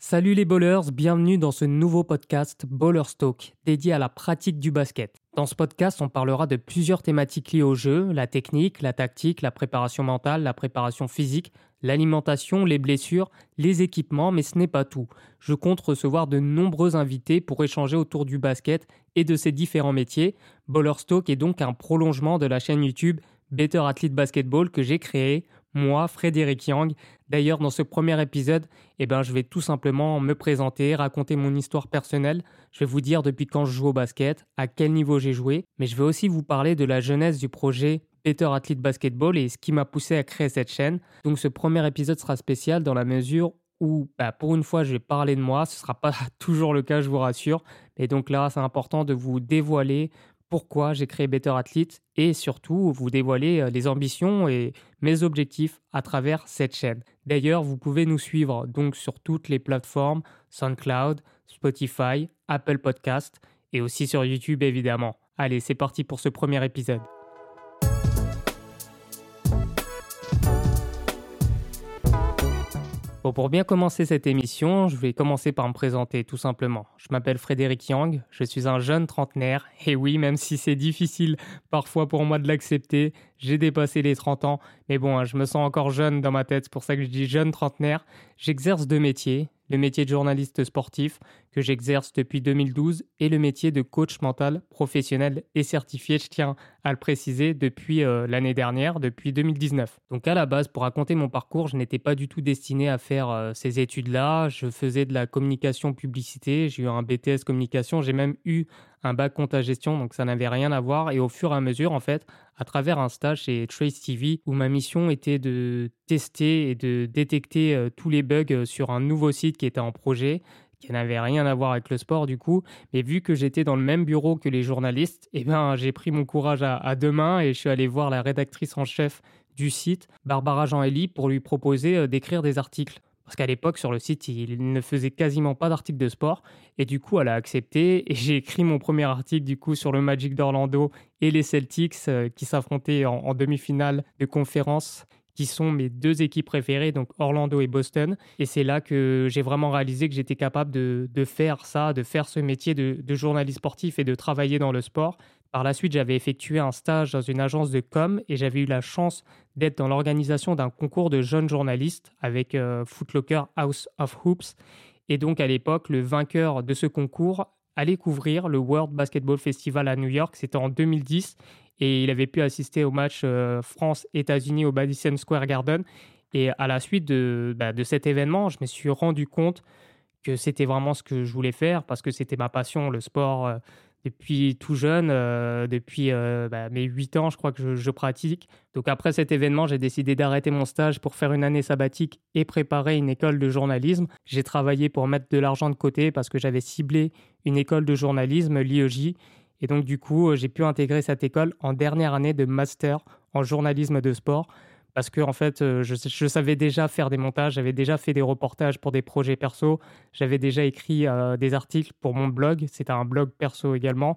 Salut les bowlers, bienvenue dans ce nouveau podcast Bowlers Talk dédié à la pratique du basket. Dans ce podcast, on parlera de plusieurs thématiques liées au jeu, la technique, la tactique, la préparation mentale, la préparation physique, l'alimentation, les blessures, les équipements, mais ce n'est pas tout. Je compte recevoir de nombreux invités pour échanger autour du basket et de ses différents métiers. Bowlers Talk est donc un prolongement de la chaîne YouTube Better Athlete Basketball que j'ai créée moi, Frédéric Yang. D'ailleurs, dans ce premier épisode, eh ben, je vais tout simplement me présenter, raconter mon histoire personnelle. Je vais vous dire depuis quand je joue au basket, à quel niveau j'ai joué, mais je vais aussi vous parler de la jeunesse du projet Better Athlete Basketball et ce qui m'a poussé à créer cette chaîne. Donc ce premier épisode sera spécial dans la mesure où, bah, pour une fois, je vais parler de moi. Ce ne sera pas toujours le cas, je vous rassure. Et donc là, c'est important de vous dévoiler pourquoi j'ai créé Better Athlete et surtout vous dévoiler euh, les ambitions et mes objectifs à travers cette chaîne. D'ailleurs, vous pouvez nous suivre donc sur toutes les plateformes SoundCloud, Spotify, Apple Podcast et aussi sur YouTube évidemment. Allez, c'est parti pour ce premier épisode. Pour bien commencer cette émission, je vais commencer par me présenter tout simplement. Je m'appelle Frédéric Yang, je suis un jeune trentenaire, et oui, même si c'est difficile parfois pour moi de l'accepter, j'ai dépassé les 30 ans, mais bon, hein, je me sens encore jeune dans ma tête, c'est pour ça que je dis jeune trentenaire. J'exerce deux métiers, le métier de journaliste sportif que j'exerce depuis 2012 et le métier de coach mental professionnel et certifié, je tiens à le préciser, depuis euh, l'année dernière, depuis 2019. Donc à la base, pour raconter mon parcours, je n'étais pas du tout destiné à faire euh, ces études-là. Je faisais de la communication publicité, j'ai eu un BTS communication, j'ai même eu un bac compte gestion, donc ça n'avait rien à voir. Et au fur et à mesure, en fait, à travers un stage chez Trace TV, où ma mission était de tester et de détecter euh, tous les bugs euh, sur un nouveau site qui était en projet, qui n'avait rien à voir avec le sport du coup. Mais vu que j'étais dans le même bureau que les journalistes, eh ben, j'ai pris mon courage à, à, deux mains et je suis allé voir la rédactrice en chef du site, Barbara Jean-Elie, pour lui proposer euh, d'écrire des articles. Parce qu'à l'époque, sur le site, il ne faisait quasiment pas d'articles de sport. Et du coup, elle a accepté. Et j'ai écrit mon premier article, du coup, sur le Magic d'Orlando et les Celtics euh, qui s'affrontaient en, demi-finale de conférence qui sont mes deux équipes préférées, donc Orlando et Boston. Et c'est là que j'ai vraiment réalisé que j'étais capable de, faire ça, de faire ce métier de, de journaliste sportif et de travailler dans le sport. Par la suite, j'avais effectué un stage dans une agence de com et j'avais eu la chance d'être dans l'organisation d'un concours de jeunes journalistes avec euh, Footlocker House of Hoops. Et donc à l'époque, le vainqueur de ce concours allait couvrir le World Basketball Festival à New York. C'était en 2010 et il avait pu assister au match euh, France-États-Unis au Madison Square Garden. Et à la suite de, bah, de cet événement, je me suis rendu compte que c'était vraiment ce que je voulais faire parce que c'était ma passion, le sport. Euh, depuis tout jeune, euh, depuis euh, bah, mes 8 ans, je crois que je, pratique. Donc après cet événement, j'ai décidé d'arrêter mon stage pour faire une année sabbatique et préparer une école de journalisme. J'ai travaillé pour mettre de l'argent de côté parce que j'avais ciblé une école de journalisme, l'IEJ. Et donc du coup, j'ai pu intégrer cette école en dernière année de master en journalisme de sport parce que en fait, euh, je, savais déjà faire des montages, j'avais déjà fait des reportages pour des projets perso, j'avais déjà écrit euh, des articles pour mon blog, c'était un blog perso également.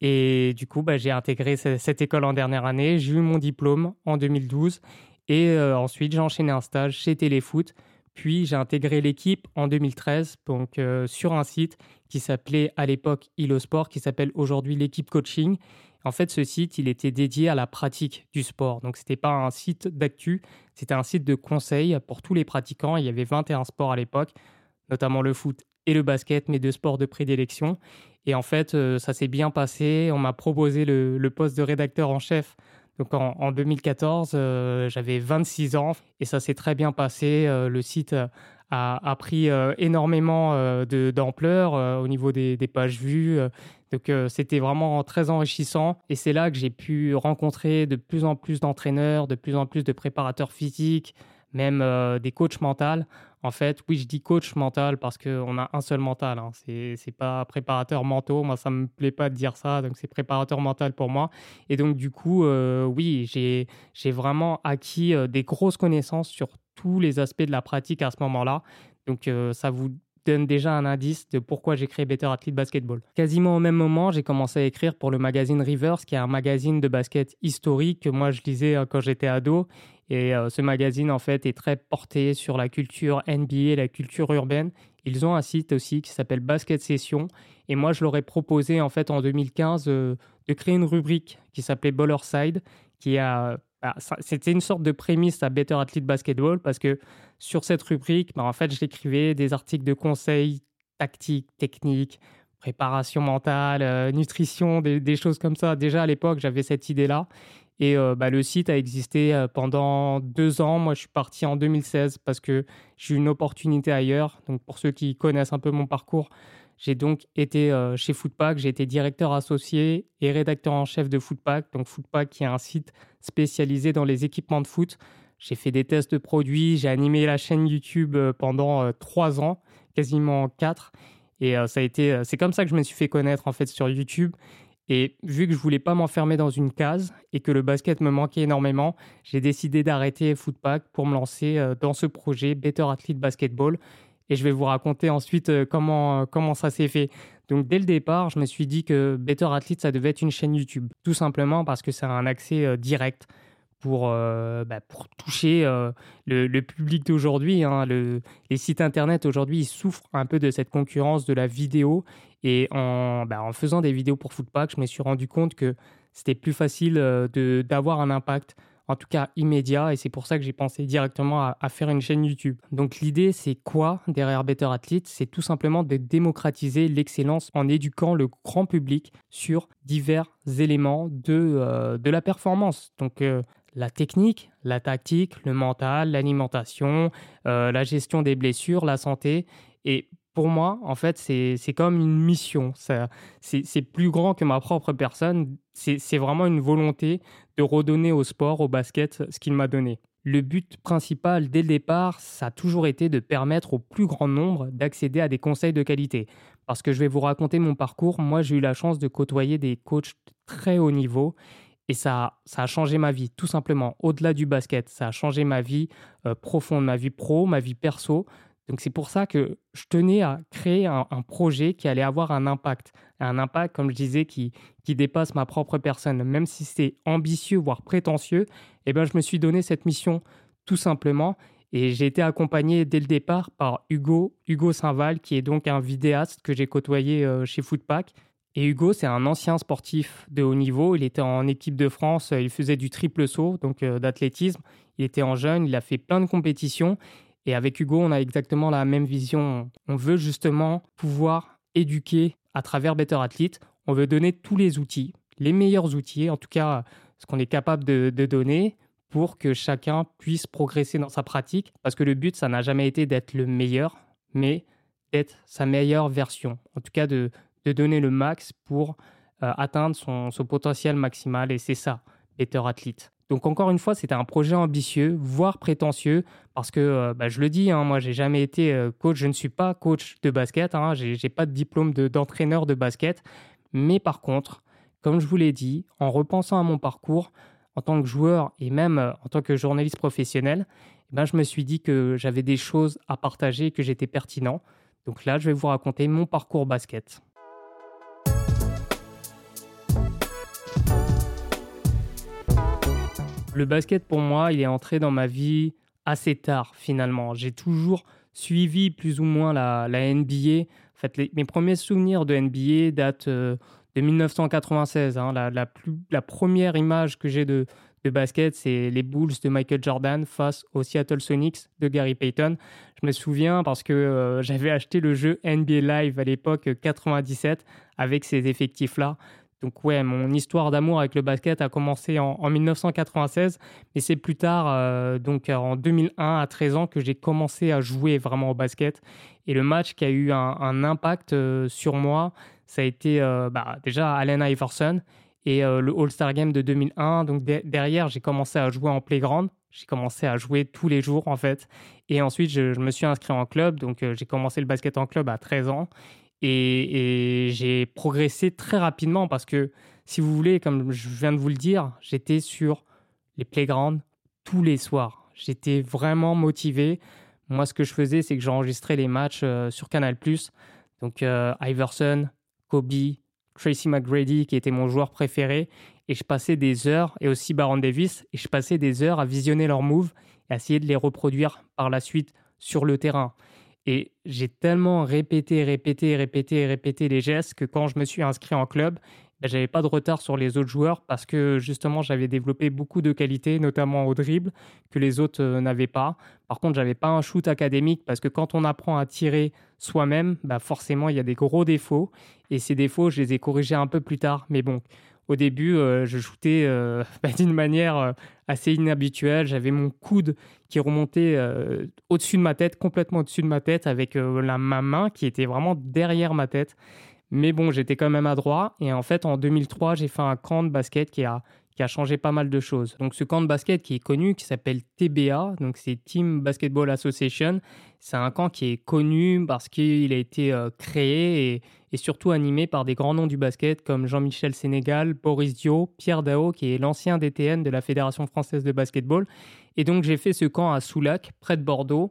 Et du coup, bah, j'ai intégré cette, école en dernière année, j'ai eu mon diplôme en 2012 et euh, ensuite j'ai enchaîné un stage chez Téléfoot. Puis j'ai intégré l'équipe en 2013, donc sur un site qui s'appelait à l'époque Sport, qui s'appelle aujourd'hui l'équipe coaching. En fait, ce site, il était dédié à la pratique du sport. Donc, ce n'était pas un site d'actu, c'était un site de conseil pour tous les pratiquants. Il y avait 21 sports à l'époque, notamment le foot et le basket, mes deux sports de prédilection. Et en fait, euh, ça s'est bien passé. On m'a proposé le, poste de rédacteur en chef. Donc en, 2014, euh, j'avais 26 ans et ça s'est très bien passé. Euh, le site a, pris énormément d'ampleur au niveau des, pages vues, donc euh, c'était vraiment très enrichissant. Et c'est là que j'ai pu rencontrer de plus en plus d'entraîneurs, de plus en plus de préparateurs physiques, même euh, des coachs mentaux. En fait, oui, je dis coach mental parce qu'on a un seul mental. Hein. C'est, c'est pas préparateur mentaux. Moi, ça me plaît pas de dire ça. Donc, c'est préparateur mental pour moi. Et donc, du coup, euh, oui, j'ai, vraiment acquis des grosses connaissances sur tous les aspects de la pratique à ce moment-là. Donc, ça vous donne déjà un indice de pourquoi j'ai créé Better Athlete Basketball. Quasiment au même moment, j'ai commencé à écrire pour le magazine Rivers, qui est un magazine de basket historique que moi je lisais euh, quand j'étais ado. Et ce magazine, en fait, est très porté sur la culture NBA, la culture urbaine. Ils ont un site aussi qui s'appelle Basket Session. Et moi, je leur ai proposé, en fait, en 2015, de créer une rubrique qui s'appelait Side, qui a bah, c'était une sorte de prémisse à Better Athlete Basketball parce que sur cette rubrique, bah, en fait, j'écrivais des articles de conseils tactiques, techniques, préparation mentale, euh, nutrition, des, choses comme ça. Déjà à l'époque, j'avais cette idée-là. Et euh, bah, le site a existé euh, pendant deux ans. Moi, je suis parti en 2016 parce que j'ai eu une opportunité ailleurs. Donc, pour ceux qui connaissent un peu mon parcours, j'ai donc été chez Footpack. J'ai été directeur associé et rédacteur en chef de Footpack. Donc, Footpack qui est un site spécialisé dans les équipements de foot. J'ai fait des tests de produits. J'ai animé la chaîne YouTube pendant trois ans, quasiment quatre. Et ça a été, c'est comme ça que je me suis fait connaître en fait sur YouTube. Et vu que je voulais pas m'enfermer dans une case et que le basket me manquait énormément, j'ai décidé d'arrêter Footpack pour me lancer dans ce projet Better Athlete Basketball. Et je vais vous raconter ensuite comment, comment ça s'est fait. Donc dès le départ, je me suis dit que Better Athlete, ça devait être une chaîne YouTube. Tout simplement parce que ça a un accès direct pour, euh, bah, pour toucher euh, le, public d'aujourd'hui. Hein. les sites internet aujourd'hui, souffrent un peu de cette concurrence de la vidéo. Et en, bah, en faisant des vidéos pour Footpack, je me suis rendu compte que c'était plus facile euh, d'avoir un impact en tout cas immédiat, et c'est pour ça que j'ai pensé directement à, faire une chaîne YouTube. Donc l'idée, c'est quoi derrière Better Athlete C'est tout simplement de démocratiser l'excellence en éduquant le grand public sur divers éléments de, de la performance. Donc la technique, la tactique, le mental, l'alimentation, euh, la gestion des blessures, la santé. Et pour moi, en fait, c'est comme une mission. C'est plus grand que ma propre personne. C'est vraiment une volonté de redonner au sport, au basket, ce qu'il m'a donné. Le but principal dès le départ, ça a toujours été de permettre au plus grand nombre d'accéder à des conseils de qualité. Parce que je vais vous raconter mon parcours. Moi, j'ai eu la chance de côtoyer des coachs de très haut niveau et ça, ça a changé ma vie, tout simplement. Au-delà du basket, ça a changé ma vie euh, profonde, ma vie pro, ma vie perso. Donc c'est pour ça que je tenais à créer un, projet qui allait avoir un impact. Un impact, comme je disais, qui, qui dépasse ma propre personne. Même si c'est ambitieux, voire prétentieux, eh ben, je me suis donné cette mission tout simplement. Et j'ai été accompagné dès le départ par Hugo, Hugo Saint-Val, qui est donc un vidéaste que j'ai côtoyé euh, chez Footpack et Hugo, c'est un ancien sportif de haut niveau. Il était en équipe de France, il faisait du triple saut, donc euh, d'athlétisme. Il était en jeune, il a fait plein de compétitions. Et avec Hugo, on a exactement la même vision. On veut justement pouvoir éduquer à travers Better Athlete. On veut donner tous les outils, les meilleurs outils, en tout cas ce qu'on est capable de, de donner pour que chacun puisse progresser dans sa pratique. Parce que le but, ça n'a jamais été d'être le meilleur, mais d'être sa meilleure version. En tout cas, de, de donner le max pour euh, atteindre son, potentiel maximal. Et c'est ça, Better Athlete. Donc encore une fois, c'était un projet ambitieux, voire prétentieux, parce que euh, bah, je le dis, hein, moi j'ai jamais été euh, coach, je ne suis pas coach de basket, hein, je n'ai pas de diplôme d'entraîneur de, basket, mais par contre, comme je vous l'ai dit, en repensant à mon parcours en tant que joueur et même en tant que journaliste professionnel, eh ben, je me suis dit que j'avais des choses à partager, que j'étais pertinent. Donc là, je vais vous raconter mon parcours basket. Le basket, pour moi, il est entré dans ma vie assez tard, finalement. J'ai toujours suivi plus ou moins la, NBA. En fait, mes premiers souvenirs de NBA datent euh, de 1996. Hein. La, la, première image que j'ai de, de basket, c'est les Bulls de Michael Jordan face aux Seattle Sonics de Gary Payton. Je me souviens parce que euh, j'avais acheté le jeu NBA Live à l'époque 97 avec ces effectifs-là. Donc ouais, mon histoire d'amour avec le basket a commencé en, 1996, mais c'est plus tard, euh, donc en 2001 à 13 ans, que j'ai commencé à jouer vraiment au basket. Et le match qui a eu un, impact euh, sur moi, ça a été euh, bah, déjà Allen Iverson et le All-Star Game de 2001. Donc derrière, j'ai commencé à jouer en playground. J'ai commencé à jouer tous les jours en fait. Et ensuite, je me suis inscrit en club. Donc j'ai commencé le basket en club à 13 ans. Et, j'ai progressé très rapidement parce que, si vous voulez, comme je viens de vous le dire, j'étais sur les playgrounds tous les soirs. J'étais vraiment motivé. Moi, ce que je faisais, c'est que j'enregistrais les matchs euh, sur Canal+. Donc, euh, Iverson, Kobe, Tracy McGrady qui était mon joueur préféré. Et je passais des heures, et aussi Baron Davis, et je passais des heures à visionner leurs moves et à essayer de les reproduire par la suite sur le terrain. Et j'ai tellement répété, répété, répété, répété les gestes que quand je me suis inscrit en club, ben, j'avais pas de retard sur les autres joueurs parce que justement j'avais développé beaucoup de qualités, notamment au dribble, que les autres euh, n'avaient pas. Par contre, j'avais pas un shoot académique parce que quand on apprend à tirer soi-même, bah forcément il y a des gros défauts et ces défauts je les ai corrigés un peu plus tard. Mais bon, au début, euh, je shootais euh, bah, d'une manière assez inhabituelle. J'avais mon coude qui remontait au-dessus de ma tête, complètement au-dessus de ma tête, avec la, ma main qui était vraiment derrière ma tête. Mais bon, j'étais quand même adroit. Et en fait, en 2003, j'ai fait un camp de basket qui a, qui a changé pas mal de choses. Donc, ce camp de basket qui est connu, qui s'appelle TBA, donc c'est Team Basketball Association, c'est un camp qui est connu parce qu'il a été euh, créé et, surtout animé par des grands noms du basket comme Jean-Michel Sénégal, Boris Dio, Pierre Dao, qui est l'ancien DTN de la Fédération française de basketball. Et donc, j'ai fait ce camp à Soulac, près de Bordeaux.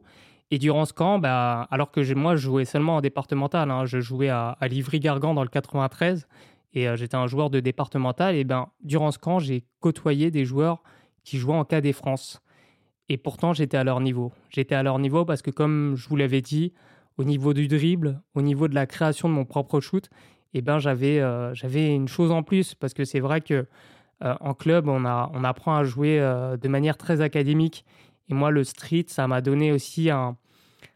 Et durant ce camp, bah, alors que moi, je jouais seulement en départemental, hein, je jouais à, Livry-Gargan dans le 93 et euh, j'étais un joueur de départemental. Et ben, durant ce camp, j'ai côtoyé des joueurs qui jouaient en KD France. Et pourtant, j'étais à leur niveau. J'étais à leur niveau parce que, comme je vous l'avais dit, au niveau du dribble, au niveau de la création de mon propre shoot, et ben, j'avais euh, une chose en plus parce que c'est vrai que euh, en club, on, a, on apprend à jouer de manière très académique et moi, le street, ça m'a donné aussi un,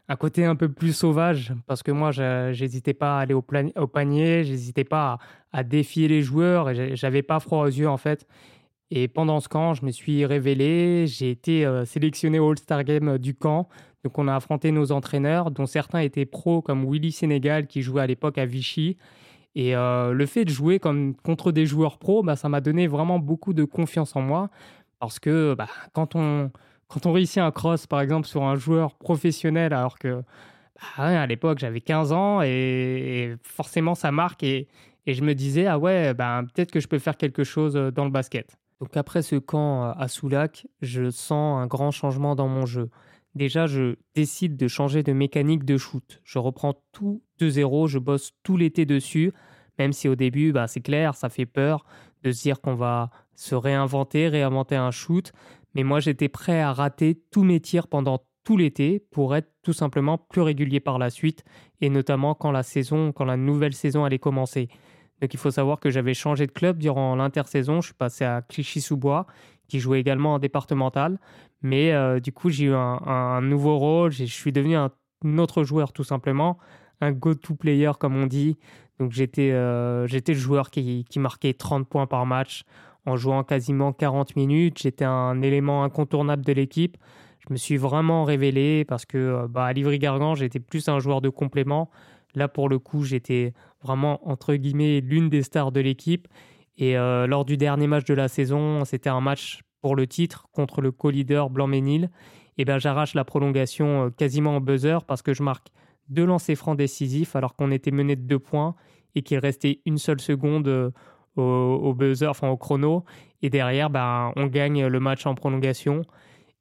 un, côté un peu plus sauvage parce que moi, j'hésitais pas à aller au, au panier, j'hésitais pas à, défier les joueurs et j'avais pas froid aux yeux en fait. Et pendant ce camp, je me suis révélé, j'ai été euh, sélectionné au All-Star Game du camp. Donc on a affronté nos entraîneurs, dont certains étaient pros comme Willy Sénégal qui jouait à l'époque à Vichy. Et euh, le fait de jouer comme contre des joueurs pros, bah, ça m'a donné vraiment beaucoup de confiance en moi parce que bah, quand on quand on réussit un cross, par exemple, sur un joueur professionnel, alors que bah, à l'époque j'avais 15 ans et, forcément ça marque et, je me disais, ah ouais, ben, peut-être que je peux faire quelque chose euh, dans le basket. Donc après ce camp euh, à Soulac, je sens un grand changement dans mon jeu. Déjà, je décide de changer de mécanique de shoot. Je reprends tout de zéro, je bosse tout l'été dessus, même si au début, bah, c'est clair, ça fait peur de se dire qu'on va se réinventer, réinventer un shoot. Mais moi, j'étais prêt à rater tous mes tirs pendant tout l'été pour être tout simplement plus régulier par la suite, et notamment quand la saison, quand la nouvelle saison allait commencer. Donc il faut savoir que j'avais changé de club durant l'intersaison. Je suis passé à Clichy-sous-Bois, qui jouait également en départemental. Mais euh, du coup, j'ai eu un, nouveau rôle. Je suis devenu un autre joueur tout simplement, un go-to player comme on dit. Donc j'étais euh, j'étais le joueur qui, qui marquait 30 points par match en jouant quasiment 40 minutes. J'étais un élément incontournable de l'équipe. Je me suis vraiment révélé parce que euh, bah, à Livry-Gargan, j'étais plus un joueur de complément. Là, pour le coup, j'étais vraiment, entre guillemets, l'une des stars de l'équipe. Et euh, lors du dernier match de la saison, c'était un match pour le titre contre le co-leader Blanc-Ménil. Et ben, j'arrache la prolongation quasiment en buzzer parce que je marque deux lancers francs décisifs alors qu'on était mené de deux points et qu'il restait une seule seconde au, buzzer, enfin au chrono. Et derrière, bah, on gagne le match en prolongation.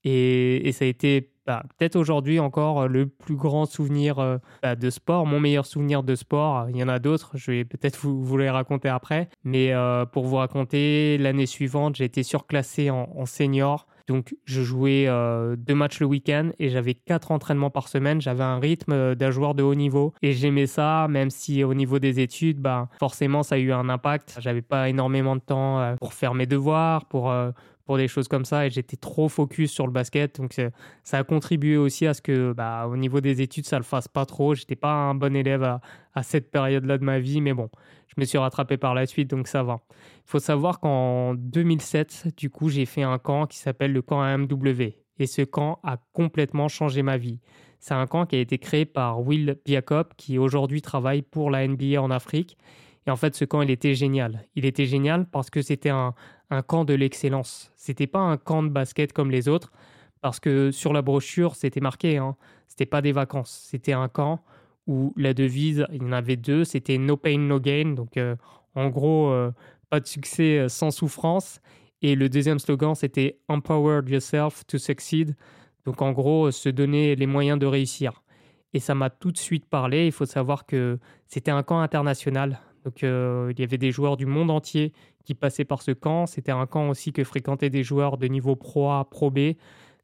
Et, ça a été bah, peut-être aujourd'hui encore le plus grand souvenir euh, bah, de sport, mon meilleur souvenir de sport. Il y en a d'autres, je vais peut-être vous, vous, les raconter après. Mais euh, pour vous raconter, l'année suivante, j'ai été surclassé en senior. Donc, je jouais euh, deux matchs le week-end et j'avais quatre entraînements par semaine. J'avais un rythme euh, d'un joueur de haut niveau et j'aimais ça, même si au niveau des études, bah, forcément, ça a eu un impact. J'avais pas énormément de temps euh, pour faire mes devoirs, pour, pour des choses comme ça et j'étais trop focus sur le basket. Donc, ça a contribué aussi à ce que, bah, au niveau des études, ça le fasse pas trop. J'étais pas un bon élève à, à cette période-là de ma vie, mais bon, je me suis rattrapé par la suite, donc ça va. Il faut savoir qu'en 2007, du coup, j'ai fait un camp qui s'appelle le camp AMW. Et ce camp a complètement changé ma vie. C'est un camp qui a été créé par Will Jacob, qui aujourd'hui travaille pour la NBA en Afrique. Et en fait, ce camp, il était génial. Il était génial parce que c'était un, camp de l'excellence. C'était pas un camp de basket comme les autres, parce que sur la brochure, c'était marqué. Hein, c'était pas des vacances. C'était un camp où la devise, il y en avait deux, c'était No Pain, No Gain. Donc, euh, en gros, euh, pas de succès euh, sans souffrance. Et le deuxième slogan, c'était Empower yourself to succeed. Donc, en gros, se donner les moyens de réussir. Et ça m'a tout de suite parlé. Il faut savoir que c'était un camp international. Donc il y avait des joueurs du monde entier qui passaient par ce camp. C'était un camp aussi que fréquentaient des joueurs de niveau Pro A, Pro B.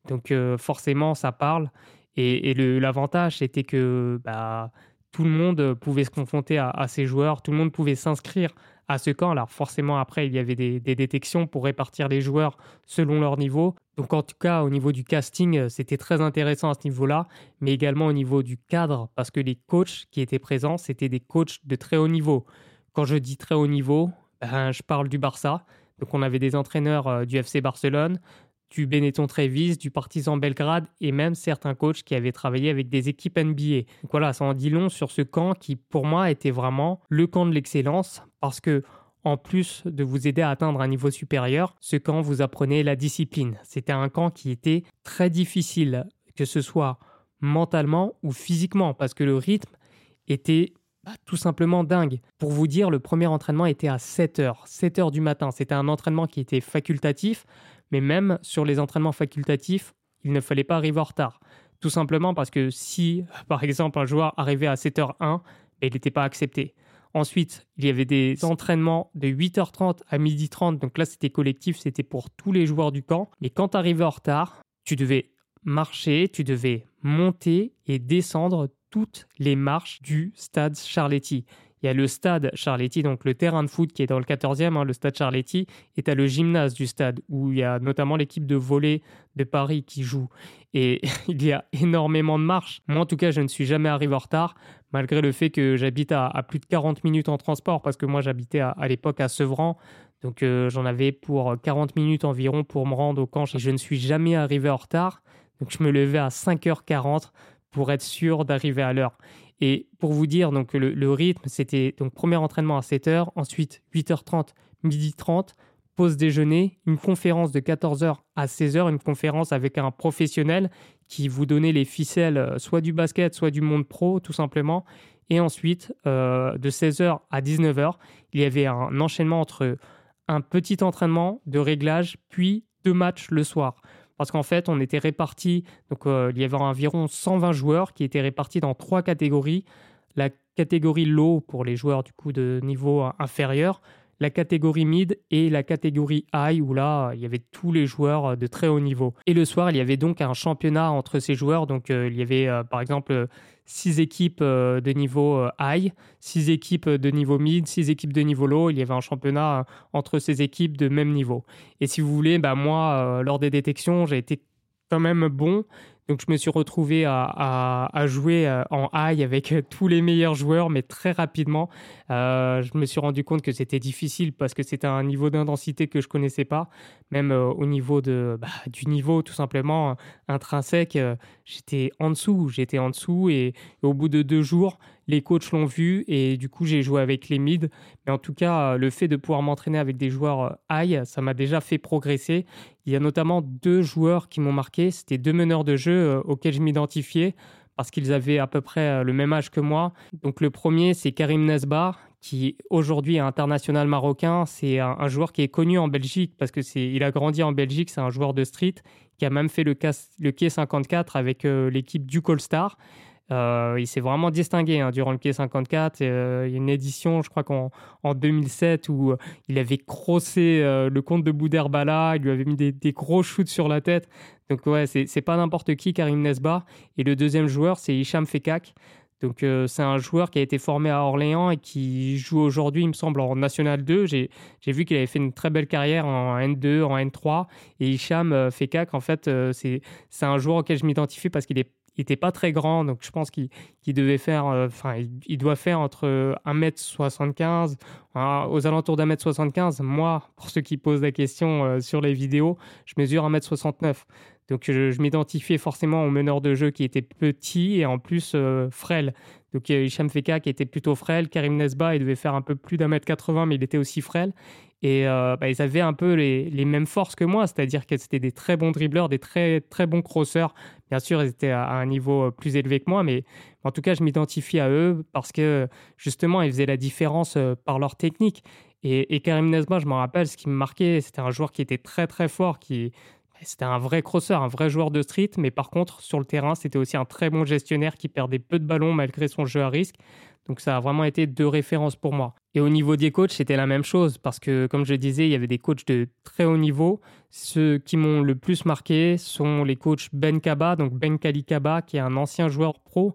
Donc forcément, ça parle. Et, l'avantage, c'était que bah, tout le monde pouvait se confronter à, ces joueurs, tout le monde pouvait s'inscrire à ce camp. Alors forcément, après, il y avait des, détections pour répartir les joueurs selon leur niveau. Donc en tout cas, au niveau du casting, c'était très intéressant à ce niveau-là, mais également au niveau du cadre, parce que les coachs qui étaient présents, c'était des coachs de très haut niveau. Quand je dis très haut niveau, ben, je parle du Barça. Donc on avait des entraîneurs euh, du FC Barcelone, du Benetton Trevis, du Partizan Belgrade et même certains coachs qui avaient travaillé avec des équipes NBA. Donc voilà, ça en dit long sur ce camp qui pour moi était vraiment le camp de l'excellence parce que en plus de vous aider à atteindre un niveau supérieur, ce camp vous apprenait la discipline. C'était un camp qui était très difficile, que ce soit mentalement ou physiquement, parce que le rythme était bah, tout simplement dingue. Pour vous dire, le premier entraînement était à 7 h 7 h du matin. C'était un entraînement qui était facultatif, mais même sur les entraînements facultatifs, il ne fallait pas arriver en retard. Tout simplement parce que si, par exemple, un joueur arrivait à 7h01, il n'était pas accepté. Ensuite, il y avait des entraînements de 8h30 à 12h30, donc là c'était collectif, c'était pour tous les joueurs du camp. Mais quand tu arrivais en retard, tu devais marcher, tu devais monter et descendre toutes les marches du stade Charletti. Il y a le stade Charletti, donc le terrain de foot qui est dans le 14e, hein, le stade Charletti, et tu as le gymnase du stade où il y a notamment l'équipe de volley de Paris qui joue. Et il y a énormément de marches. Moi, en tout cas, je ne suis jamais arrivé en retard, malgré le fait que j'habite à, plus de 40 minutes en transport, parce que moi, j'habitais à, l'époque à Sevran. Donc, euh, j'en avais pour 40 minutes environ pour me rendre au camp. Et je ne suis jamais arrivé en retard. Donc, je me levais à 5h40 pour être sûr d'arriver à l'heure. Et pour vous dire, donc le, rythme, c'était donc premier entraînement à 7h, ensuite 8h30, midi 30, pause déjeuner, une conférence de 14h à 16h, une conférence avec un professionnel qui vous donnait les ficelles euh, soit du basket, soit du monde pro, tout simplement. Et ensuite, euh, de 16h à 19h, il y avait un enchaînement entre un petit entraînement de réglage, puis deux matchs le soir parce qu'en fait, on était répartis, donc euh, il y avait environ 120 joueurs qui étaient répartis dans trois catégories. La catégorie low pour les joueurs du coup de niveau inférieur, la catégorie mid et la catégorie high où là il y avait tous les joueurs de très haut niveau. Et le soir il y avait donc un championnat entre ces joueurs, donc euh, il y avait euh, par exemple six équipes euh, de niveau euh, high, six équipes de niveau mid, six équipes de niveau low. Il y avait un championnat euh, entre ces équipes de même niveau. Et si vous voulez, bah moi, lors des détections, j'ai été quand même bon. Donc je me suis retrouvé à, jouer euh, en high avec euh, tous les meilleurs joueurs, mais très rapidement, euh, je me suis rendu compte que c'était difficile parce que c'était un niveau d'intensité que je connaissais pas, même au niveau de, bah, du niveau tout simplement intrinsèque, j'étais en dessous, j'étais en dessous et, au bout de deux jours, les coachs l'ont vu et du coup j'ai joué avec les mid. Mais en tout cas, le fait de pouvoir m'entraîner avec des joueurs high, ça m'a déjà fait progresser. Il y a notamment deux joueurs qui m'ont marqué, c'était deux meneurs de jeu euh, auxquels je m'identifiais parce qu'ils avaient à peu près euh, le même âge que moi. Donc le premier, c'est Karim Nesbar, qui aujourd'hui est international marocain. C'est un, joueur qui est connu en Belgique parce que c'est, il a grandi en Belgique. C'est un joueur de street qui a même fait le, quai 54 avec euh, l'équipe du Star. Euh, il s'est vraiment distingué hein, durant le quai 54. Euh, il y a une édition, je crois qu'en en 2007, où euh, il avait crossé le comte de Bouderbala, il lui avait mis des, gros shoots sur la tête. Donc ouais, c'est pas n'importe qui, Karim Nesbar. Et le deuxième joueur, c'est Hicham Fekak. Donc c'est un joueur qui a été formé à Orléans et qui joue aujourd'hui, il me semble, en National 2. J'ai vu qu'il avait fait une très belle carrière en N2, en N3. Et Hicham Fekak, en fait, c'est un joueur auquel je m'identifie parce qu'il il n'était pas très grand, donc je pense qu'il devait faire, euh, enfin, il, doit faire entre 1m75, aux alentours d'1m75. Moi, pour ceux qui posent la question euh, sur les vidéos, je mesure 1m69. Donc je, m'identifiais forcément au meneur de jeu qui était petit et en plus euh, frêle. Donc Hicham Feka qui était plutôt frêle, Karim Nesba il devait faire un peu plus d'un mètre 80 mais il était aussi frêle. Et euh, bah, ils avaient un peu les, mêmes forces que moi, c'est-à-dire que c'était des très bons dribbleurs, des très, très bons crosseurs. Bien sûr, ils étaient à un niveau euh, plus élevé que moi, mais en tout cas, je m'identifie à eux parce que justement, ils faisaient la différence euh, par leur technique. Et, et Karim Nesba, je me rappelle, ce qui me marquait, c'était un joueur qui était très très fort, qui c'était un vrai crosseur, un vrai joueur de street, mais par contre, sur le terrain, c'était aussi un très bon gestionnaire qui perdait peu de ballons malgré son jeu à risque. Donc ça a vraiment été deux références pour moi. Et au niveau des coachs, c'était la même chose parce que, comme je disais, il y avait des coachs de très haut niveau. Ceux qui m'ont le plus marqué sont les coachs Ben Kaba, donc Ben Kali Kaba, qui est un ancien joueur pro,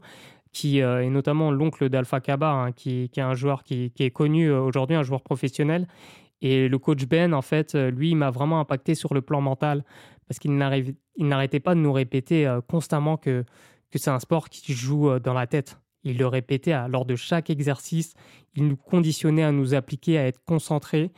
qui euh, est notamment l'oncle d'Alpha Kaba, hein, qui, est un joueur qui, qui est connu euh, aujourd'hui, un joueur professionnel. Et le coach Ben, en fait, euh, lui, m'a vraiment impacté sur le plan mental parce qu'il n'arrêtait pas de nous répéter constamment que, que c'est un sport qui joue dans la tête. Il le répétait lors de chaque exercice. Il nous conditionnait à nous appliquer, à être concentrés.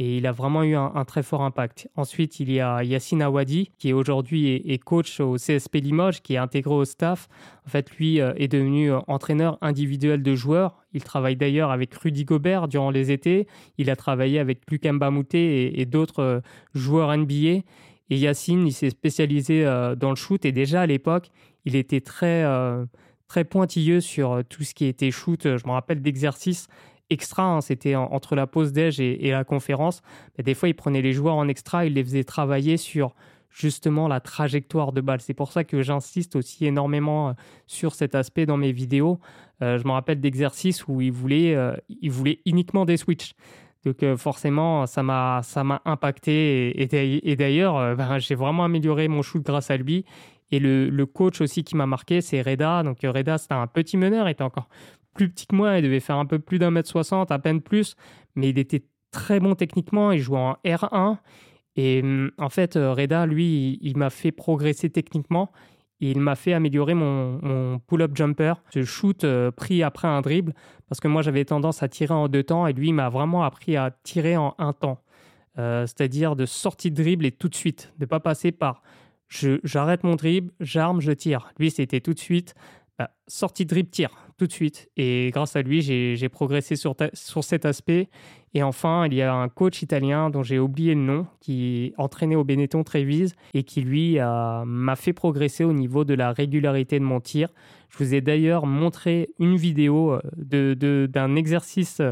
Et il a vraiment eu un, très fort impact. Ensuite, il y a Yassine Awadi, qui aujourd'hui est, coach au CSP Limoges, qui est intégré au staff. En fait, lui euh, est devenu euh, entraîneur individuel de joueurs. Il travaille d'ailleurs avec Rudy Gobert durant les étés. Il a travaillé avec Lukemba Moutet et, et d'autres euh, joueurs NBA. Et Yassine, il s'est spécialisé dans le shoot. Et déjà à l'époque, il était très très pointilleux sur tout ce qui était shoot. Je me rappelle d'exercices extra, hein, c'était entre la pause déj et, la conférence. Mais des fois, il prenait les joueurs en extra, il les faisait travailler sur justement la trajectoire de balle. C'est pour ça que j'insiste aussi énormément euh, sur cet aspect dans mes vidéos. Euh, je me rappelle d'exercices où il voulait, il voulait uniquement des switches. Donc forcément, ça m'a ça m'a impacté et, d'ailleurs, ben, j'ai vraiment amélioré mon shoot grâce à lui. Et le, coach aussi qui m'a marqué, c'est Reda. Donc euh, Reda, c'était un petit meneur, était encore plus petit que moi, il devait faire un peu plus d'un mètre soixante, à peine plus, mais il était très bon techniquement, il jouait en R1. Et hum, en fait, euh, Reda, lui, il, m'a fait progresser techniquement. il m'a fait améliorer mon, pull-up jumper, ce shoot euh, pris après un dribble, parce que moi j'avais tendance à tirer en deux temps, et lui m'a vraiment appris à tirer en un temps. c'est-à-dire de sortie de dribble et tout de suite, de ne pas passer par j'arrête mon dribble, j'arme, je tire. Lui, c'était tout de suite, bah, sortie de dribble, tire, tout de suite. Et grâce à lui, j'ai progressé sur, sur cet aspect. Et enfin, il y a un coach italien dont j'ai oublié le nom, qui entraînait au Benetton Trévise et qui, lui, m'a fait progresser au niveau de la régularité de mon tir. Je vous ai d'ailleurs montré une vidéo euh, d'un de, d'un exercice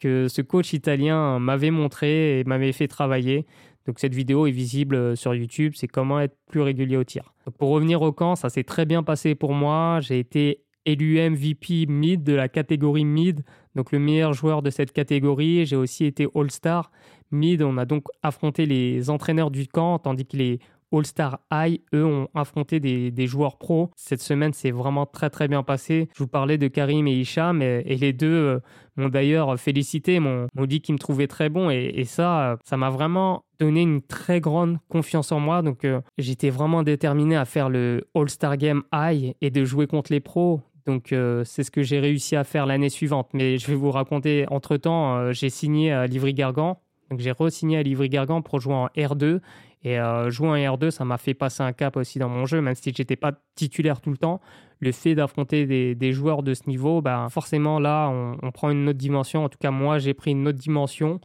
que ce coach italien m'avait montré et m'avait fait travailler. Donc cette vidéo est visible euh, sur YouTube, c'est comment être plus régulier au tir. pour revenir au camp, ça s'est très bien passé pour moi. J'ai été élu MVP mid de la catégorie mid, donc le meilleur joueur de cette catégorie. J'ai aussi été All-Star mid. On a donc affronté les entraîneurs du camp, tandis que les All-Star High, eux, ont affronté des, joueurs pros. Cette semaine, c'est vraiment très très bien passé. Je vous parlais de Karim et Hicham, et, les deux euh, m'ont d'ailleurs félicité, m'ont dit qu'ils me trouvaient très bon, et, ça, ça m'a vraiment donné une très grande confiance en moi. Donc, euh, j'étais vraiment déterminé à faire le All-Star Game High et de jouer contre les pros. Donc euh, c'est ce que j'ai réussi à faire l'année suivante. Mais je vais vous raconter, entre-temps, j'ai signé à Livry-Gargan. Donc j'ai re-signé à Livry-Gargan pour jouer en R2. Et euh, jouer en R2, ça m'a fait passer un cap aussi dans mon jeu, même si j'étais pas titulaire tout le temps. Le fait d'affronter des, joueurs de ce niveau, bah, forcément là, on, prend une autre dimension. En tout cas, moi, j'ai pris une autre dimension.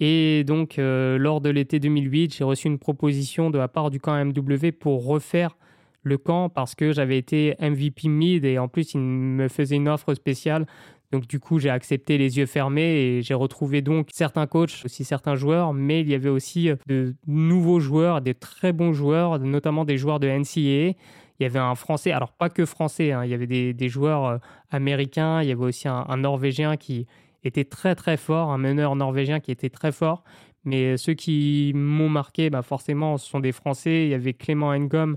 Et donc, euh, lors de l'été 2008, j'ai reçu une proposition de la part du camp MW pour refaire le camp parce que j'avais été MVP mid et en plus, il me faisait une offre spéciale donc du coup, j'ai accepté les yeux fermés et j'ai retrouvé donc certains coachs, aussi certains joueurs, mais il y avait aussi euh, de nouveaux joueurs, des très bons joueurs, notamment des joueurs de NCAA. Il y avait un Français, alors pas que Français, hein, il y avait des, joueurs euh, américains, il y avait aussi un, Norvégien qui était très très fort, un meneur norvégien qui était très fort. Mais ceux qui m'ont marqué, bah forcément, ce sont des Français. Il y avait Clément Engom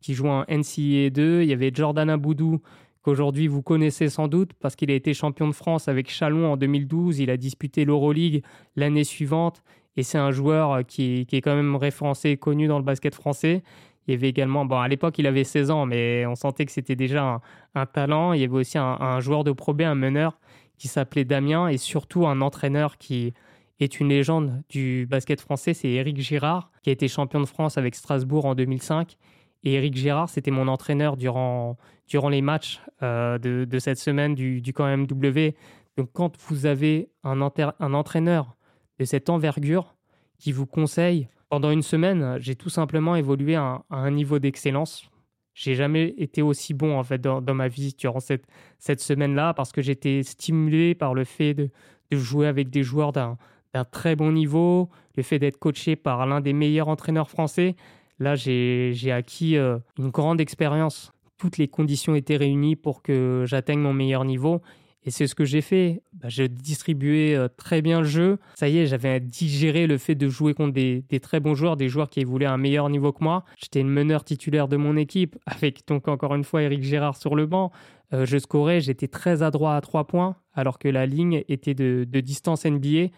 qui joue en NCAA 2, il y avait Jordan Aboudou qu'aujourd'hui vous connaissez sans doute parce qu'il a été champion de France avec Chalon en 2012, il a disputé l'Euroleague l'année suivante et c'est un joueur qui, est quand même référencé et connu dans le basket français. Il y avait également, bon à l'époque il avait 16 ans mais on sentait que c'était déjà un, talent. Il y avait aussi un, joueur de Pro B, un meneur qui s'appelait Damien et surtout un entraîneur qui est une légende du basket français, c'est Éric Girard qui a été champion de France avec Strasbourg en 2005 et Eric Gérard, c'était mon entraîneur durant, durant les matchs euh, de, cette semaine du, du camp MW. Donc quand vous avez un, entraîneur de cette envergure qui vous conseille, pendant une semaine, j'ai tout simplement évolué à, un niveau d'excellence. J'ai jamais été aussi bon en fait dans, ma vie durant cette, semaine-là parce que j'étais stimulé par le fait de, de jouer avec des joueurs d'un très bon niveau, le fait d'être coaché par l'un des meilleurs entraîneurs français. Là, j'ai acquis euh, une grande expérience. Toutes les conditions étaient réunies pour que j'atteigne mon meilleur niveau. Et c'est ce que j'ai fait. Bah, je distribuais euh, très bien le jeu. Ça y est, j'avais digéré le fait de jouer contre des, très bons joueurs, des joueurs qui voulaient un meilleur niveau que moi. J'étais le meneur titulaire de mon équipe, avec donc encore une fois Eric Gérard sur le banc. Euh, je scorais, j'étais très adroit à trois points, alors que la ligne était de, distance NBA.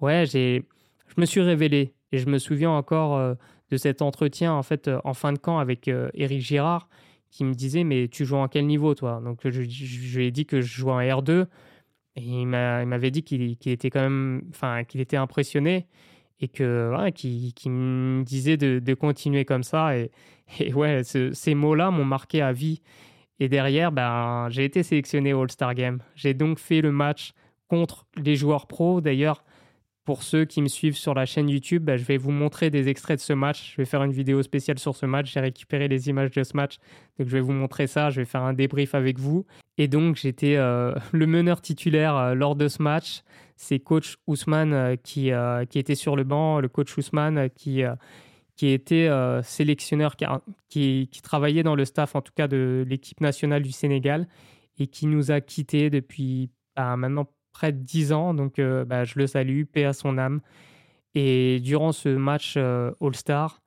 Ouais, j'ai, je me suis révélé. Et je me souviens encore euh, de cet entretien en fait en fin de camp avec Eric Girard qui me disait mais tu joues en quel niveau toi? Donc je, lui ai dit que je jouais en R2 et il m'avait dit qu'il était quand même, enfin qu'il était impressionné et que qu'il me disait de, continuer comme ça. Et, ouais ces mots-là m'ont marqué à vie. Et derrière ben j'ai été sélectionné au All-Star Game. J'ai donc fait le match contre les joueurs pros. D'ailleurs pour ceux qui me suivent sur la chaîne YouTube, bah, je vais vous montrer des extraits de ce match. Je vais faire une vidéo spéciale sur ce match. J'ai récupéré les images de ce match. Donc je vais vous montrer ça. Je vais faire un débrief avec vous. Et donc j'étais euh, le meneur titulaire euh, lors de ce match. C'est coach Ousmane euh, qui, qui était sur le banc. Le coach Ousmane qui, qui était sélectionneur, qui, qui, travaillait dans le staff en tout cas de l'équipe nationale du Sénégal et qui nous a quittés depuis bah, maintenant près de 10 ans, donc euh, bah, je le salue, paix à son âme. Et durant ce match euh, All-Star,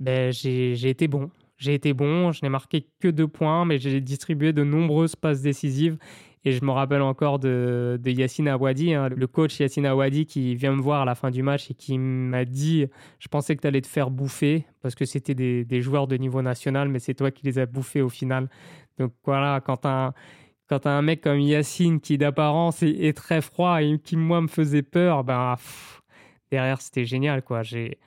ben, j'ai été bon. J'ai été bon, je n'ai marqué que deux points, mais j'ai distribué de nombreuses passes décisives. Et je me rappelle encore de, de Yassine Awadi, hein, le coach Yassine Awadi qui vient me voir à la fin du match et qui m'a dit Je pensais que tu allais te faire bouffer parce que c'était des, des, joueurs de niveau national, mais c'est toi qui les as bouffés au final. Donc voilà, quand un, quand tu as un mec comme Yacine qui d'apparence est, très froid et qui moi me faisait peur, ben derrière c'était génial quoi. J'ai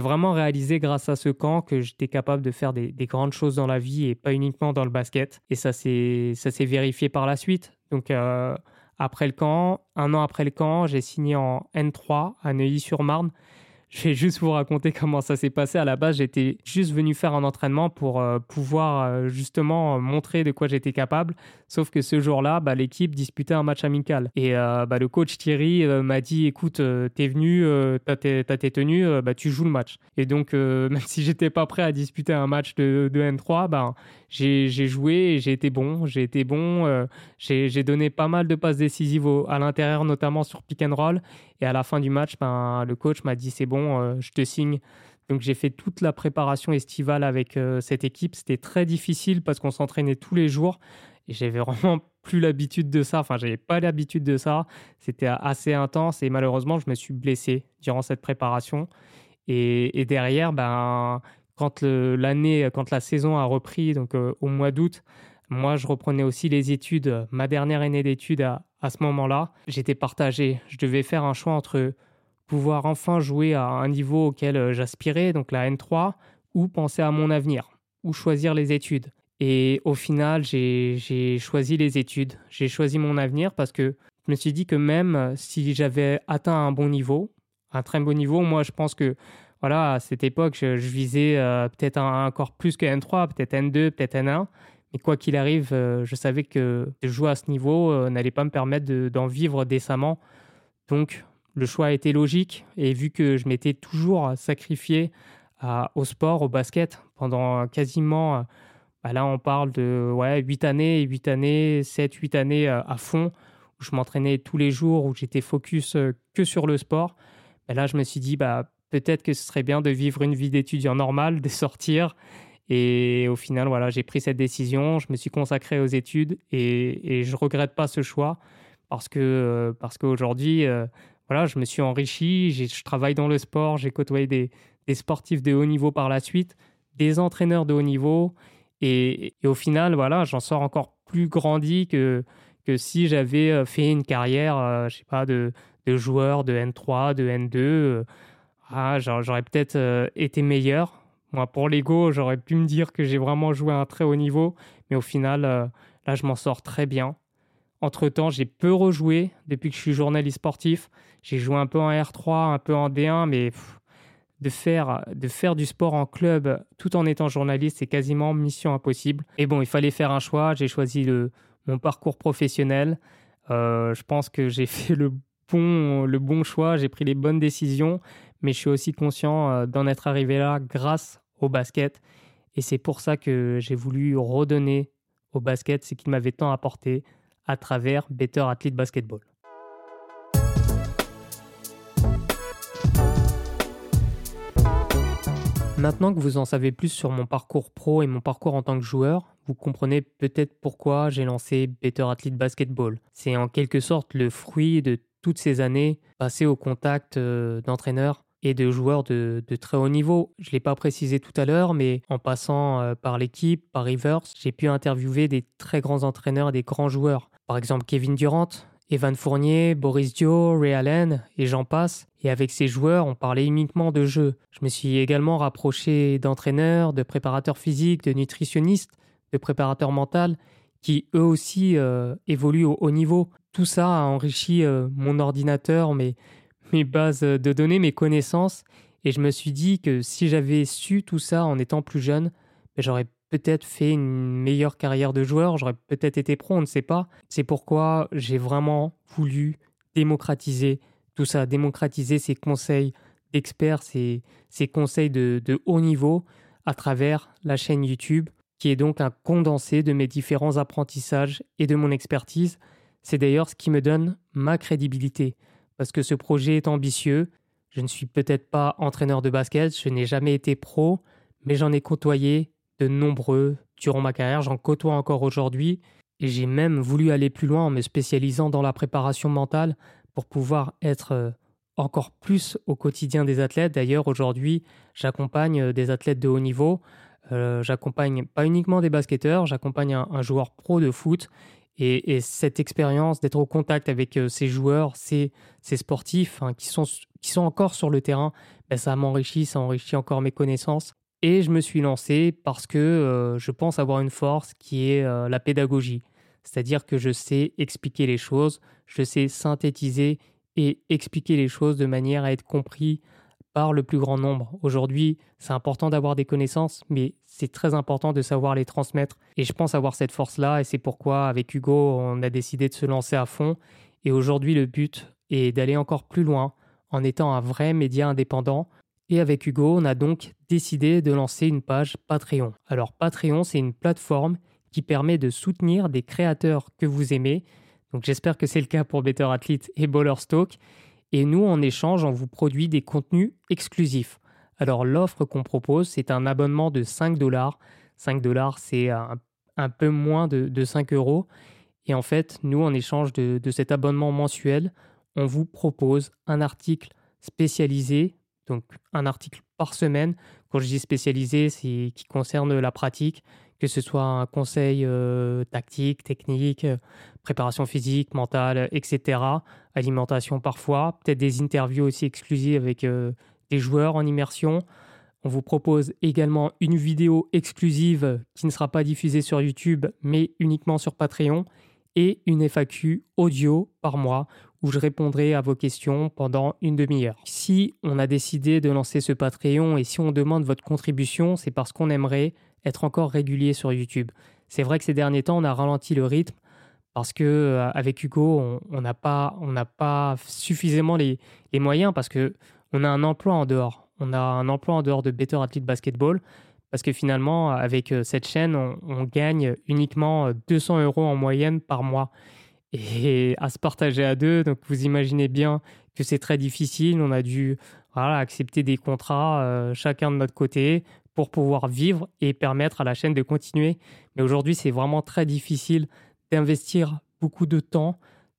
vraiment réalisé grâce à ce camp que j'étais capable de faire des, grandes choses dans la vie et pas uniquement dans le basket. Et ça s'est vérifié par la suite. Donc euh, après le camp, un an après le camp, j'ai signé en N3 à Neuilly-sur-Marne. Je vais juste vous raconter comment ça s'est passé. À la base, j'étais juste venu faire un entraînement pour euh, pouvoir euh, justement montrer de quoi j'étais capable. Sauf que ce jour-là, bah, l'équipe disputait un match amical. Et euh, bah, le coach Thierry m'a dit écoute, t'es venu, t'as tes tenues, bah, tu joues le match. Et donc, même si j'étais pas prêt à disputer un match de, de N3, bah, j'ai joué et j'ai été bon. J'ai été bon. j'ai donné pas mal de passes décisives à l'intérieur, notamment sur pick and roll. Et à la fin du match, ben, le coach m'a dit c'est bon, euh, je te signe. Donc j'ai fait toute la préparation estivale avec euh, cette équipe. C'était très difficile parce qu'on s'entraînait tous les jours et j'avais vraiment plus l'habitude de ça. Enfin, j'avais pas l'habitude de ça. C'était assez intense et malheureusement, je me suis blessé durant cette préparation. Et, derrière, ben, quand l'année, quand la saison a repris, donc euh, au mois d'août, moi, je reprenais aussi les études, ma dernière année d'études à, à ce moment-là, j'étais partagé. Je devais faire un choix entre pouvoir enfin jouer à un niveau auquel euh, j'aspirais, donc la N3, ou penser à mon avenir, ou choisir les études. Et au final, j'ai choisi les études. J'ai choisi mon avenir parce que je me suis dit que même si j'avais atteint un bon niveau, un très bon niveau, moi je pense que voilà, à cette époque, je, visais euh, peut-être encore plus que N3, peut-être N2, peut-être N1. Mais quoi qu'il arrive, euh, je savais que jouer à ce niveau euh, n'allait pas me permettre d'en vivre décemment. Donc, le choix été logique. Et vu que je m'étais toujours sacrifié au sport, au basket, pendant quasiment, bah là, on parle de ouais, 8 années, 8 années, 7, 8 années euh, à fond, où je m'entraînais tous les jours, où j'étais focus que sur le sport. Bah là, je me suis dit, bah, peut-être que ce serait bien de vivre une vie d'étudiant normal, de sortir et au final, voilà, j'ai pris cette décision, je me suis consacré aux études et, et je regrette pas ce choix parce que euh, parce qu'aujourd'hui, euh, voilà, je me suis enrichi, je travaille dans le sport, j'ai côtoyé des, des, sportifs de haut niveau par la suite, des entraîneurs de haut niveau et, au final, voilà, j'en sors encore plus grandi que que si j'avais euh, fait une carrière, je sais pas, de, de joueur de N3, de N2. Ah, j'aurais peut-être été meilleur moi, pour l'ego, j'aurais pu me dire que j'ai vraiment joué à un très haut niveau, mais au final, euh, là, je m'en sors très bien. Entre-temps, j'ai peu rejoué depuis que je suis journaliste sportif. J'ai joué un peu en R3, un peu en D1, mais de, faire, de faire du sport en club tout en étant journaliste, c'est quasiment mission impossible. Et bon, il fallait faire un choix. J'ai choisi le, mon parcours professionnel. Euh, je pense que j'ai fait le bon, le bon choix, j'ai pris les bonnes décisions, mais je suis aussi conscient euh, d'en être arrivé là grâce au basket. Et c'est pour ça que j'ai voulu redonner au basket ce qu'il m'avait tant apporté à travers Better Athlete Basketball. Maintenant que vous en savez plus sur mon parcours pro et mon parcours en tant que joueur, vous comprenez peut-être pourquoi j'ai lancé Better Athlete Basketball. C'est en quelque sorte le fruit de toutes ces années passées au contact euh, d'entraîneurs et de joueurs de, très haut niveau. Je ne l'ai pas précisé tout à l'heure, mais en passant euh, par l'équipe, par Rivers, j'ai pu interviewer des très grands entraîneurs et des grands joueurs. Par exemple Kevin Durant, Evan Fournier, Boris Dio, Ray Allen, et j'en passe. Et avec ces joueurs, on parlait uniquement de jeu. Je me suis également rapproché d'entraîneurs, de préparateurs physiques, de nutritionnistes, de préparateurs mentaux, qui eux aussi euh, évoluent au haut niveau. Tout ça a enrichi euh, mon ordinateur, mes, mes bases de données, mes connaissances. Et je me suis dit que si j'avais su tout ça en étant plus jeune, ben, j'aurais peut-être fait une meilleure carrière de joueur, j'aurais peut-être été pro, on ne sait pas. C'est pourquoi j'ai vraiment voulu démocratiser tout ça, démocratiser ces conseils d'experts, ces, ces, conseils de, de haut niveau à travers la chaîne YouTube, qui est donc un condensé de mes différents apprentissages et de mon expertise. C'est d'ailleurs ce qui me donne ma crédibilité, parce que ce projet est ambitieux. Je ne suis peut-être pas entraîneur de basket, je n'ai jamais été pro, mais j'en ai côtoyé de nombreux durant ma carrière, j'en côtoie encore aujourd'hui, et j'ai même voulu aller plus loin en me spécialisant dans la préparation mentale pour pouvoir être euh, encore plus au quotidien des athlètes. D'ailleurs, aujourd'hui, j'accompagne euh, des athlètes de haut niveau. Euh, j'accompagne pas uniquement des basketteurs, j'accompagne un, joueur pro de foot. Et, cette expérience d'être au contact avec ces joueurs, ces, sportifs hein, qui, sont, qui sont encore sur le terrain, ben, ça m'enrichit, ça enrichit encore mes connaissances. Et je me suis lancé parce que euh, je pense avoir une force qui est euh, la pédagogie. C'est-à-dire que je sais expliquer les choses, je sais synthétiser et expliquer les choses de manière à être compris par le plus grand nombre. Aujourd'hui, c'est important d'avoir des connaissances, mais c'est très important de savoir les transmettre. Et je pense avoir cette force-là, et c'est pourquoi, avec Hugo, on a décidé de se lancer à fond. Et aujourd'hui, le but est d'aller encore plus loin en étant un vrai média indépendant et avec Hugo, on a donc décidé de lancer une page Patreon. Alors Patreon, c'est une plateforme qui permet de soutenir des créateurs que vous aimez. Donc j'espère que c'est le cas pour Better Athlete et Baller Stoke. Et nous, en échange, on vous produit des contenus exclusifs. Alors l'offre qu'on propose, c'est un abonnement de 5 dollars. 5 dollars, c'est un, peu moins de, 5 euros. Et en fait, nous, en échange de cet abonnement mensuel, on vous propose un article spécialisé donc un article par semaine. Quand je dis spécialisé, c'est qui concerne la pratique, que ce soit un conseil euh, tactique, technique, euh, préparation physique, mentale, etc. Alimentation parfois, peut-être des interviews aussi exclusives avec euh, des joueurs en immersion. On vous propose également une vidéo exclusive qui ne sera pas diffusée sur YouTube, mais uniquement sur Patreon, et une FAQ audio par mois où je répondrai à vos questions pendant une demi-heure. Si on a décidé de lancer ce Patreon et si on demande votre contribution, c'est parce qu'on aimerait être encore régulier sur YouTube. C'est vrai que ces derniers temps, on a ralenti le rythme parce que euh, avec Hugo, on n'a pas, suffisamment les, moyens parce que on a un emploi en dehors. On a un emploi en dehors de Better Athlete Basketball parce que finalement, avec euh, cette chaîne, on, gagne uniquement 200 euh, euros en moyenne par mois et à se partager à deux. Donc vous imaginez bien que c'est très difficile. On a dû accepter des contrats chacun de notre côté pour pouvoir vivre et permettre à la chaîne de continuer. Mais aujourd'hui, c'est vraiment très difficile d'investir beaucoup de temps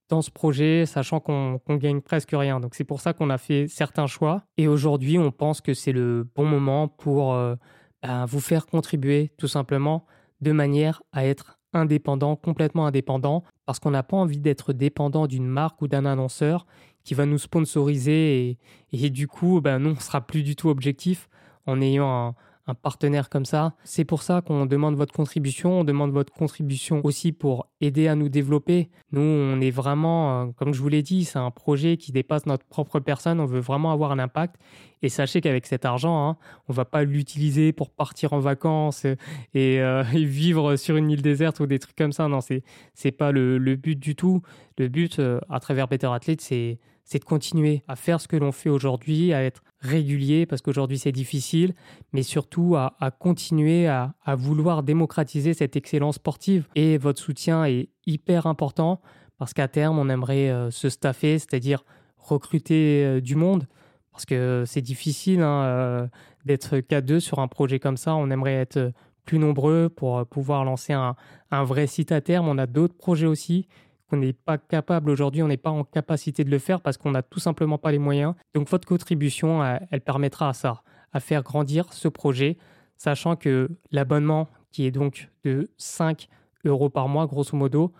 dans ce projet, sachant qu'on gagne presque rien. Donc c'est pour ça qu'on a fait certains choix. Et aujourd'hui, on pense que c'est le bon moment pour euh, ben, vous faire contribuer tout simplement de manière à être indépendant, complètement indépendant, parce qu'on n'a pas envie d'être dépendant d'une marque ou d'un annonceur qui va nous sponsoriser et, du coup, ben, nous, on sera plus du tout objectif en ayant un, un partenaire comme ça. C'est pour ça qu'on demande votre contribution. On demande votre contribution aussi pour aider à nous développer. Nous, on est vraiment, euh, comme je vous l'ai dit, c'est un projet qui dépasse notre propre personne. On veut vraiment avoir un impact. Et sachez qu'avec cet argent, hein, on va pas l'utiliser pour partir en vacances et, euh, vivre sur une île déserte ou des trucs comme ça. Non, c'est c'est pas le, but du tout. Le but euh, à travers Better Athlete, c'est c'est de continuer à faire ce que l'on fait aujourd'hui, à être régulier parce qu'aujourd'hui c'est difficile, mais surtout à, continuer à, vouloir démocratiser cette excellence sportive. Et votre soutien est hyper important parce qu'à terme on aimerait euh, se staffer, c'est-à-dire recruter euh, du monde, parce que c'est difficile hein, euh, d'être qu'à deux sur un projet comme ça. On aimerait être plus nombreux pour pouvoir lancer un, un vrai site à terme. On a d'autres projets aussi on n'est pas capable aujourd'hui, on n'est pas en capacité de le faire parce qu'on n'a tout simplement pas les moyens. Donc votre contribution, elle permettra à ça, à faire grandir ce projet, sachant que l'abonnement qui est donc de 5 euros par mois, grosso modo,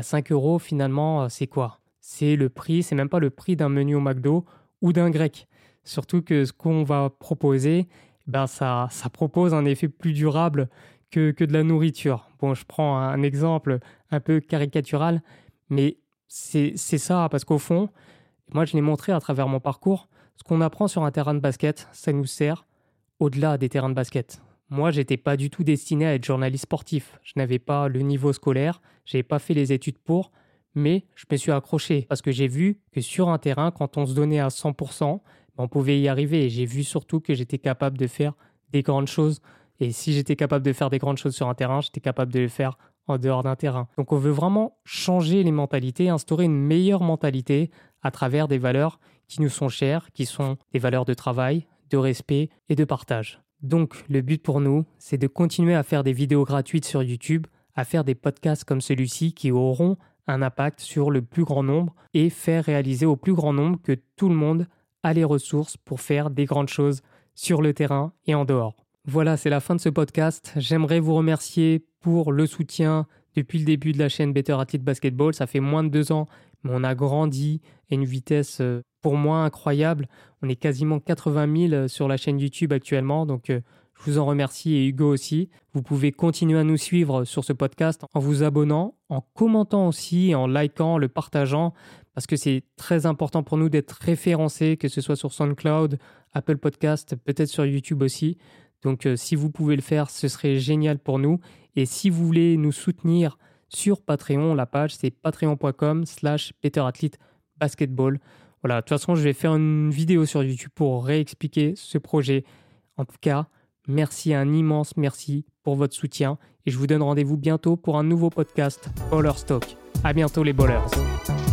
5 bah, euros finalement, euh, c'est quoi? C'est le prix, c'est même pas le prix d'un menu au McDo ou d'un grec. Surtout que ce qu'on va proposer, ben ça, ça propose un effet plus durable que, que de la nourriture. Bon, je prends un exemple un peu caricatural, mais c'est ça, parce qu'au fond, moi je l'ai montré à travers mon parcours, ce qu'on apprend sur un terrain de basket, ça nous sert au-delà des terrains de basket. Moi, j'étais pas du tout destiné à être journaliste sportif. Je n'avais pas le niveau scolaire, j'avais pas fait les études pour, mais je me suis accroché parce que j'ai vu que sur un terrain, quand on se donnait à 100%, on pouvait y arriver. Et j'ai vu surtout que j'étais capable de faire des grandes choses. Et si j'étais capable de faire des grandes choses sur un terrain, j'étais capable de le faire en dehors d'un terrain. Donc on veut vraiment changer les mentalités, instaurer une meilleure mentalité à travers des valeurs qui nous sont chères, qui sont des valeurs de travail, de respect et de partage. Donc le but pour nous, c'est de continuer à faire des vidéos gratuites sur YouTube, à faire des podcasts comme celui-ci qui auront un impact sur le plus grand nombre et faire réaliser au plus grand nombre que tout le monde a les ressources pour faire des grandes choses sur le terrain et en dehors. Voilà, c'est la fin de ce podcast. J'aimerais vous remercier pour le soutien depuis le début de la chaîne Better Athlete Basketball. Ça fait moins de deux ans, mais on a grandi à une vitesse euh, pour moi incroyable. On est quasiment 80 000 euh, sur la chaîne YouTube actuellement, donc euh, je vous en remercie et Hugo aussi. Vous pouvez continuer à nous suivre sur ce podcast en vous abonnant, en commentant aussi, en likant, le partageant, parce que c'est très important pour nous d'être référencés, que ce soit sur SoundCloud, Apple Podcast, peut-être sur YouTube aussi. Donc euh, si vous pouvez le faire, ce serait génial pour nous. Et si vous voulez nous soutenir sur Patreon, la page c'est patreon.com slash basketball. Voilà, de toute façon, je vais faire une vidéo sur YouTube pour réexpliquer ce projet. En tout cas, merci, un immense merci pour votre soutien et je vous donne rendez-vous bientôt pour un nouveau podcast Baller Stock. À bientôt les ballers.